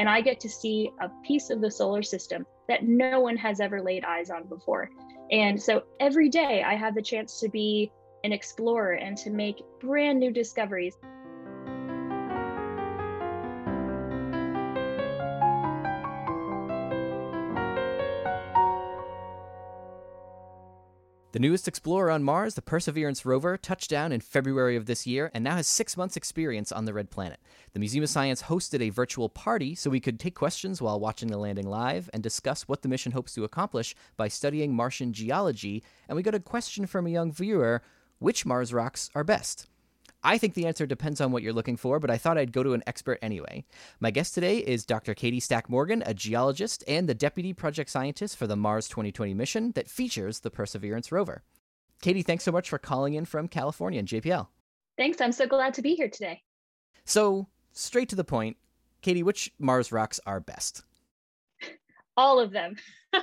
and I get to see a piece of the solar system that no one has ever laid eyes on before. And so every day I have the chance to be an explorer and to make brand new discoveries. The newest explorer on Mars, the Perseverance rover, touched down in February of this year and now has six months' experience on the Red Planet. The Museum of Science hosted a virtual party so we could take questions while watching the landing live and discuss what the mission hopes to accomplish by studying Martian geology. And we got a question from a young viewer which Mars rocks are best? I think the answer depends on what you're looking for, but I thought I'd go to an expert anyway. My guest today is Dr. Katie Stack Morgan, a geologist and the deputy project scientist for the Mars 2020 mission that features the Perseverance rover. Katie, thanks so much for calling in from California and JPL. Thanks. I'm so glad to be here today. So, straight to the point, Katie, which Mars rocks are best? All of them.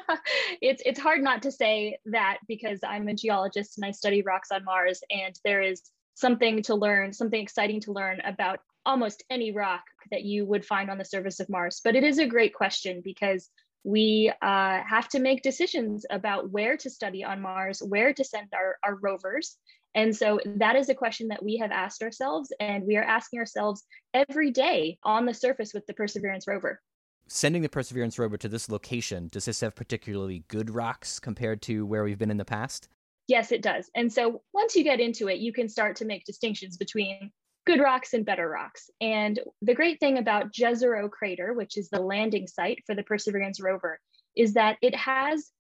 it's it's hard not to say that because I'm a geologist and I study rocks on Mars and there is something to learn, something exciting to learn about almost any rock that you would find on the surface of Mars. But it is a great question because we uh, have to make decisions about where to study on Mars, where to send our, our rovers. And so that is a question that we have asked ourselves, and we are asking ourselves every day on the surface with the Perseverance rover. Sending the Perseverance rover to this location, does this have particularly good rocks compared to where we've been in the past? Yes, it does. And so once you get into it, you can start to make distinctions between good rocks and better rocks. And the great thing about Jezero Crater, which is the landing site for the Perseverance rover, is that it has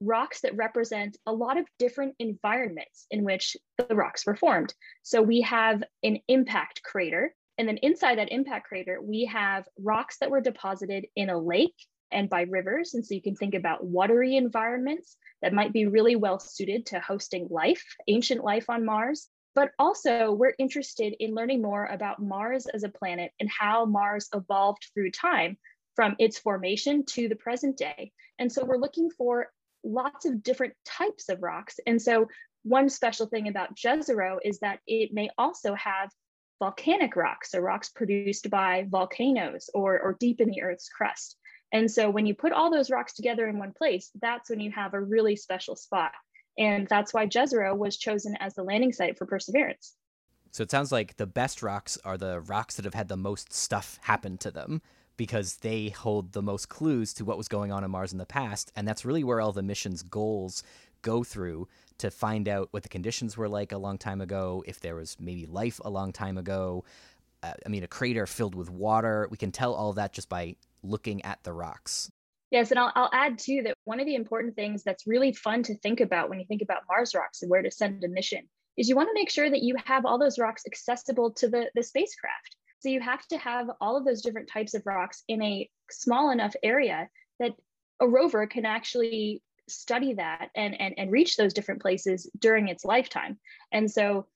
rocks that represent a lot of different environments in which the rocks were formed. So we have an impact crater, and then inside that impact crater, we have rocks that were deposited in a lake and by rivers. And so you can think about watery environments that might be really well suited to hosting life, ancient life on Mars. But also, we're interested in learning more about Mars as a planet and how Mars evolved through time from its formation to the present day. And so, we're looking for lots of different types of rocks. And so, one special thing about Jezero is that it may also have volcanic rocks, so rocks produced by volcanoes or, or deep in the Earth's crust. And so when you put all those rocks together in one place, that's when you have a really special spot. And that's why Jezero was chosen as the landing site for Perseverance. So it sounds like the best rocks are the rocks that have had the most stuff happen to them because they hold the most clues to what was going on on Mars in the past. And that's really where all the mission's goals go through to find out what the conditions were like a long time ago, if there was maybe life a long time ago. Uh, I mean, a crater filled with water. We can tell all that just by looking at the rocks. Yes, and I'll, I'll add too that one of the important things that's really fun to think about when you think about Mars rocks and where to send a mission is you want to make sure that you have all those rocks accessible to the, the spacecraft. So you have to have all of those different types of rocks in a small enough area that a rover can actually study that and, and, and reach those different places during its lifetime. And so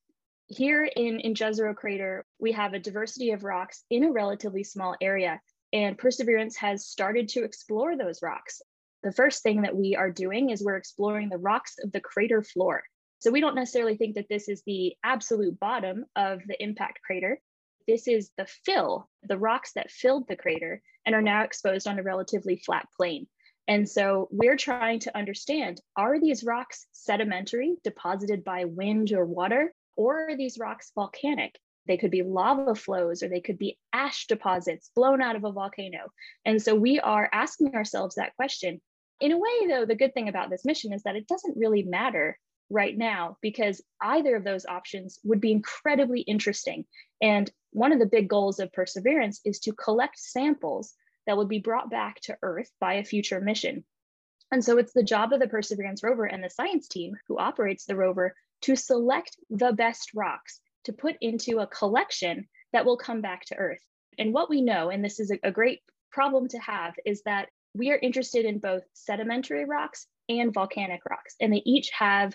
here in, in Jezero Crater, we have a diversity of rocks in a relatively small area and Perseverance has started to explore those rocks. The first thing that we are doing is we're exploring the rocks of the crater floor. So we don't necessarily think that this is the absolute bottom of the impact crater. This is the fill, the rocks that filled the crater and are now exposed on a relatively flat plane. And so we're trying to understand are these rocks sedimentary, deposited by wind or water, or are these rocks volcanic? They could be lava flows or they could be ash deposits blown out of a volcano. And so we are asking ourselves that question. In a way, though, the good thing about this mission is that it doesn't really matter right now because either of those options would be incredibly interesting. And one of the big goals of Perseverance is to collect samples that would be brought back to Earth by a future mission. And so it's the job of the Perseverance rover and the science team who operates the rover to select the best rocks to put into a collection that will come back to Earth. And what we know, and this is a, great problem to have, is that we are interested in both sedimentary rocks and volcanic rocks, and they each have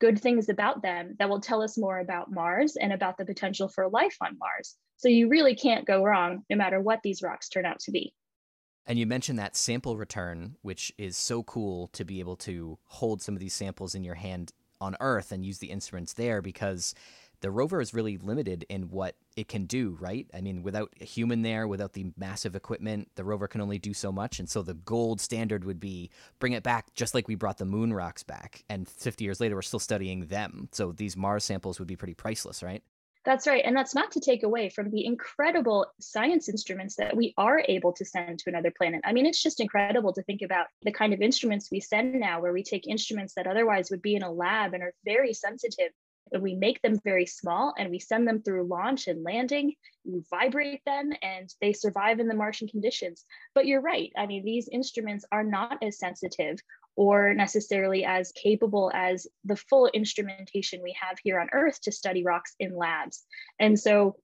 good things about them that will tell us more about Mars and about the potential for life on Mars. So you really can't go wrong no matter what these rocks turn out to be. And you mentioned that sample return, which is so cool to be able to hold some of these samples in your hand on Earth and use the instruments there because the rover is really limited in what it can do, right? I mean, without a human there, without the massive equipment, the rover can only do so much. And so the gold standard would be bring it back just like we brought the moon rocks back. And 50 years later, we're still studying them. So these Mars samples would be pretty priceless, right? That's right. And that's not to take away from the incredible science instruments that we are able to send to another planet. I mean, it's just incredible to think about the kind of instruments we send now, where we take instruments that otherwise would be in a lab and are very sensitive and we make them very small and we send them through launch and landing. We vibrate them and they survive in the martian conditions. But you're right. I mean these instruments are not as sensitive or necessarily as capable as the full instrumentation we have here on earth to study rocks in labs. And so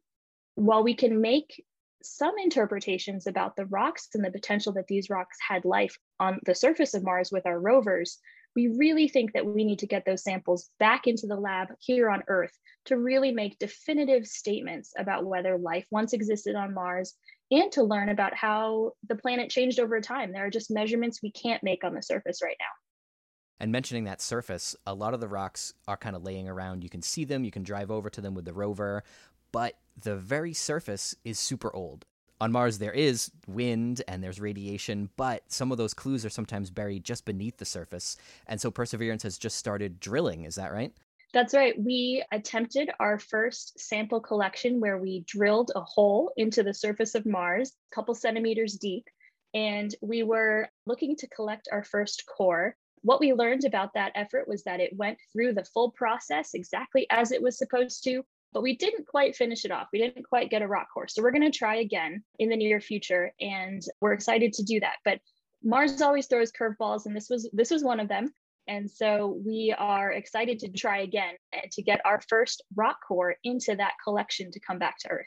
while we can make some interpretations about the rocks and the potential that these rocks had life on the surface of Mars with our rovers, we really think that we need to get those samples back into the lab here on Earth to really make definitive statements about whether life once existed on Mars and to learn about how the planet changed over time. There are just measurements we can't make on the surface right now. And mentioning that surface, a lot of the rocks are kind of laying around. You can see them, you can drive over to them with the rover, but the very surface is super old on Mars there is wind and there's radiation, but some of those clues are sometimes buried just beneath the surface. And so Perseverance has just started drilling, is that right? That's right. We attempted our first sample collection where we drilled a hole into the surface of Mars, a couple centimeters deep, and we were looking to collect our first core. What we learned about that effort was that it went through the full process exactly as it was supposed to, but we didn't quite finish it off. We didn't quite get a rock core. So we're going to try again in the near future and we're excited to do that. But Mars always throws curveballs and this was this was one of them. And so we are excited to try again and to get our first rock core into that collection to come back to Earth.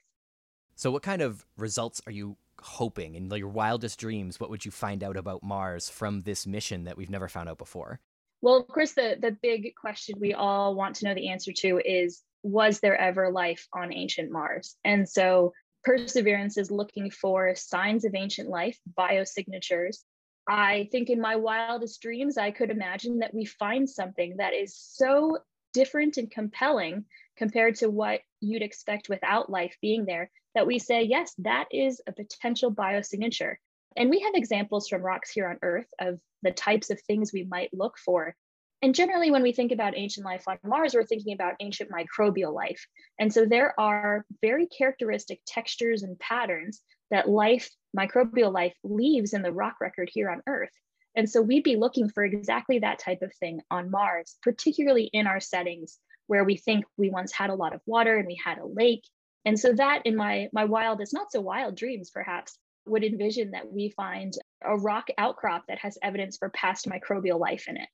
So what kind of results are you hoping in your wildest dreams? What would you find out about Mars from this mission that we've never found out before? Well, of course, the, the big question we all want to know the answer to is was there ever life on ancient Mars? And so Perseverance is looking for signs of ancient life, biosignatures. I think in my wildest dreams, I could imagine that we find something that is so different and compelling compared to what you'd expect without life being there that we say, yes, that is a potential biosignature. And we have examples from rocks here on Earth of the types of things we might look for and generally, when we think about ancient life on Mars, we're thinking about ancient microbial life. And so there are very characteristic textures and patterns that life, microbial life, leaves in the rock record here on Earth. And so we'd be looking for exactly that type of thing on Mars, particularly in our settings where we think we once had a lot of water and we had a lake. And so that in my my wildest, not so wild dreams perhaps, would envision that we find a rock outcrop that has evidence for past microbial life in it.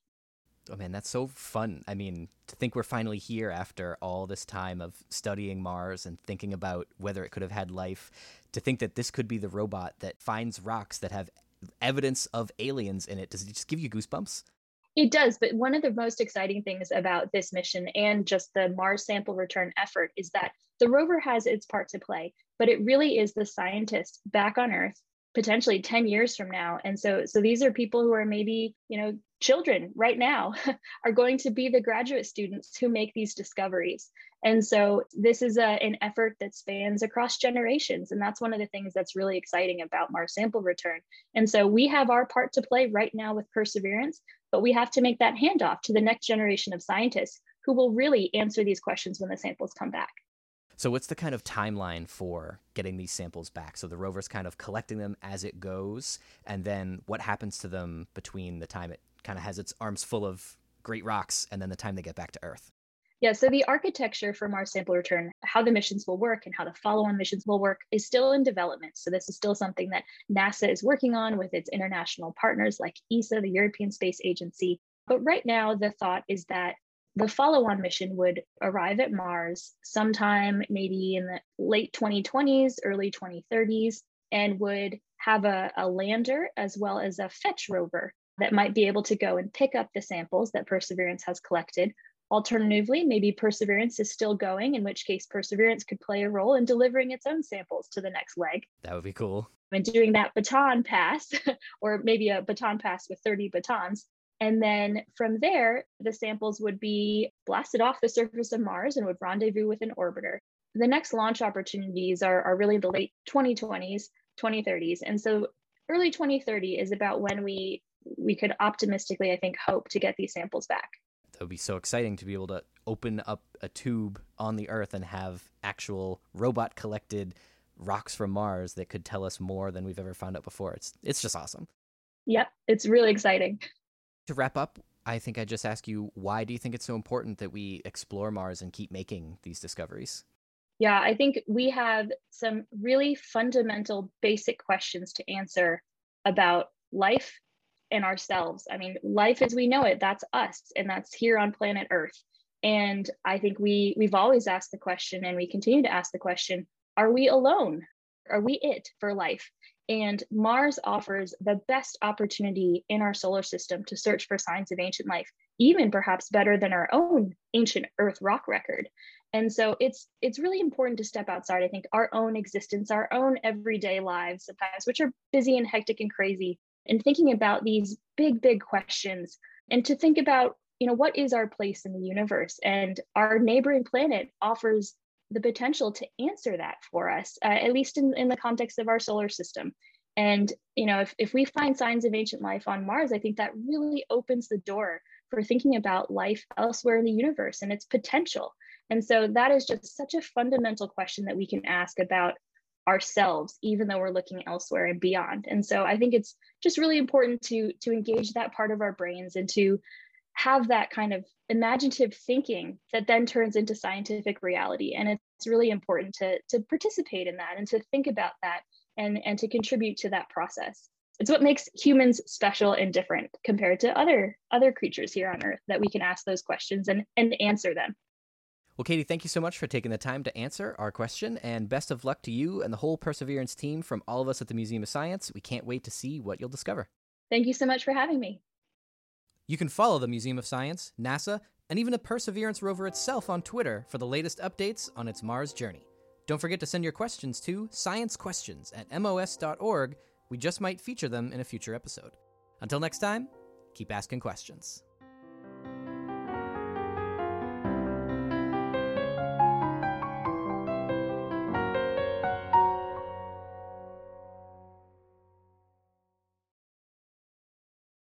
Oh man, that's so fun. I mean, to think we're finally here after all this time of studying Mars and thinking about whether it could have had life, to think that this could be the robot that finds rocks that have evidence of aliens in it. Does it just give you goosebumps? It does, but one of the most exciting things about this mission and just the Mars sample return effort is that the rover has its part to play, but it really is the scientist back on Earth potentially 10 years from now. And so so these are people who are maybe you know children right now are going to be the graduate students who make these discoveries. And so this is a, an effort that spans across generations. And that's one of the things that's really exciting about mars sample return. And so we have our part to play right now with perseverance but we have to make that handoff to the next generation of scientists who will really answer these questions when the samples come back so, what's the kind of timeline for getting these samples back? So, the rover's kind of collecting them as it goes, and then what happens to them between the time it kind of has its arms full of great rocks and then the time they get back to Earth? Yeah, so the architecture for Mars Sample Return, how the missions will work and how the follow on missions will work, is still in development. So, this is still something that NASA is working on with its international partners like ESA, the European Space Agency. But right now, the thought is that the follow on mission would arrive at Mars sometime maybe in the late 2020s, early 2030s, and would have a, a, lander as well as a fetch rover that might be able to go and pick up the samples that Perseverance has collected. Alternatively, maybe Perseverance is still going, in which case Perseverance could play a role in delivering its own samples to the next leg. That would be cool. And doing that baton pass, or maybe a baton pass with 30 batons, and then from there, the samples would be blasted off the surface of Mars and would rendezvous with an orbiter. the next launch opportunities are, are really the late 2020s, 2030s. And so early 2030 is about when we we could optimistically, I think, hope to get these samples back. That would be so exciting to be able to open up a tube on the Earth and have actual robot collected rocks from Mars that could tell us more than we've ever found out before. It's it's just awesome. Yep, it's really exciting. To wrap up, I think I just ask you why do you think it's so important that we explore Mars and keep making these discoveries? Yeah, I think we have some really fundamental basic questions to answer about life and ourselves. I mean, life as we know it, that's us and that's here on planet Earth. And I think we we've always asked the question and we continue to ask the question, are we alone? Are we it for life? And Mars offers the best opportunity in our solar system to search for signs of ancient life, even perhaps better than our own ancient Earth rock record. And so it's it's really important to step outside. I think our own existence, our own everyday lives, sometimes which are busy and hectic and crazy, and thinking about these big, big questions, and to think about you know what is our place in the universe and our neighboring planet offers the potential to answer that for us, uh, at least in, in the context of our solar system. And you know, if, if we find signs of ancient life on Mars, I think that really opens the door for thinking about life elsewhere in the universe and its potential. And so that is just such a fundamental question that we can ask about ourselves, even though we're looking elsewhere and beyond. And so I think it's just really important to to engage that part of our brains and to have that kind of imaginative thinking that then turns into scientific reality. And it's really important to, to participate in that and to think about that and, and to contribute to that process. It's what makes humans special and different compared to other other creatures here on Earth that we can ask those questions and, and answer them. Well, Katie, thank you so much for taking the time to answer our question, and best of luck to you and the whole Perseverance team from all of us at the Museum of Science. We can't wait to see what you'll discover. Thank you so much for having me. You can follow the Museum of Science, NASA, and even the Perseverance rover itself on Twitter for the latest updates on its Mars journey. Don't forget to send your questions to sciencequestions at mos.org. We just might feature them in a future episode. Until next time, keep asking questions.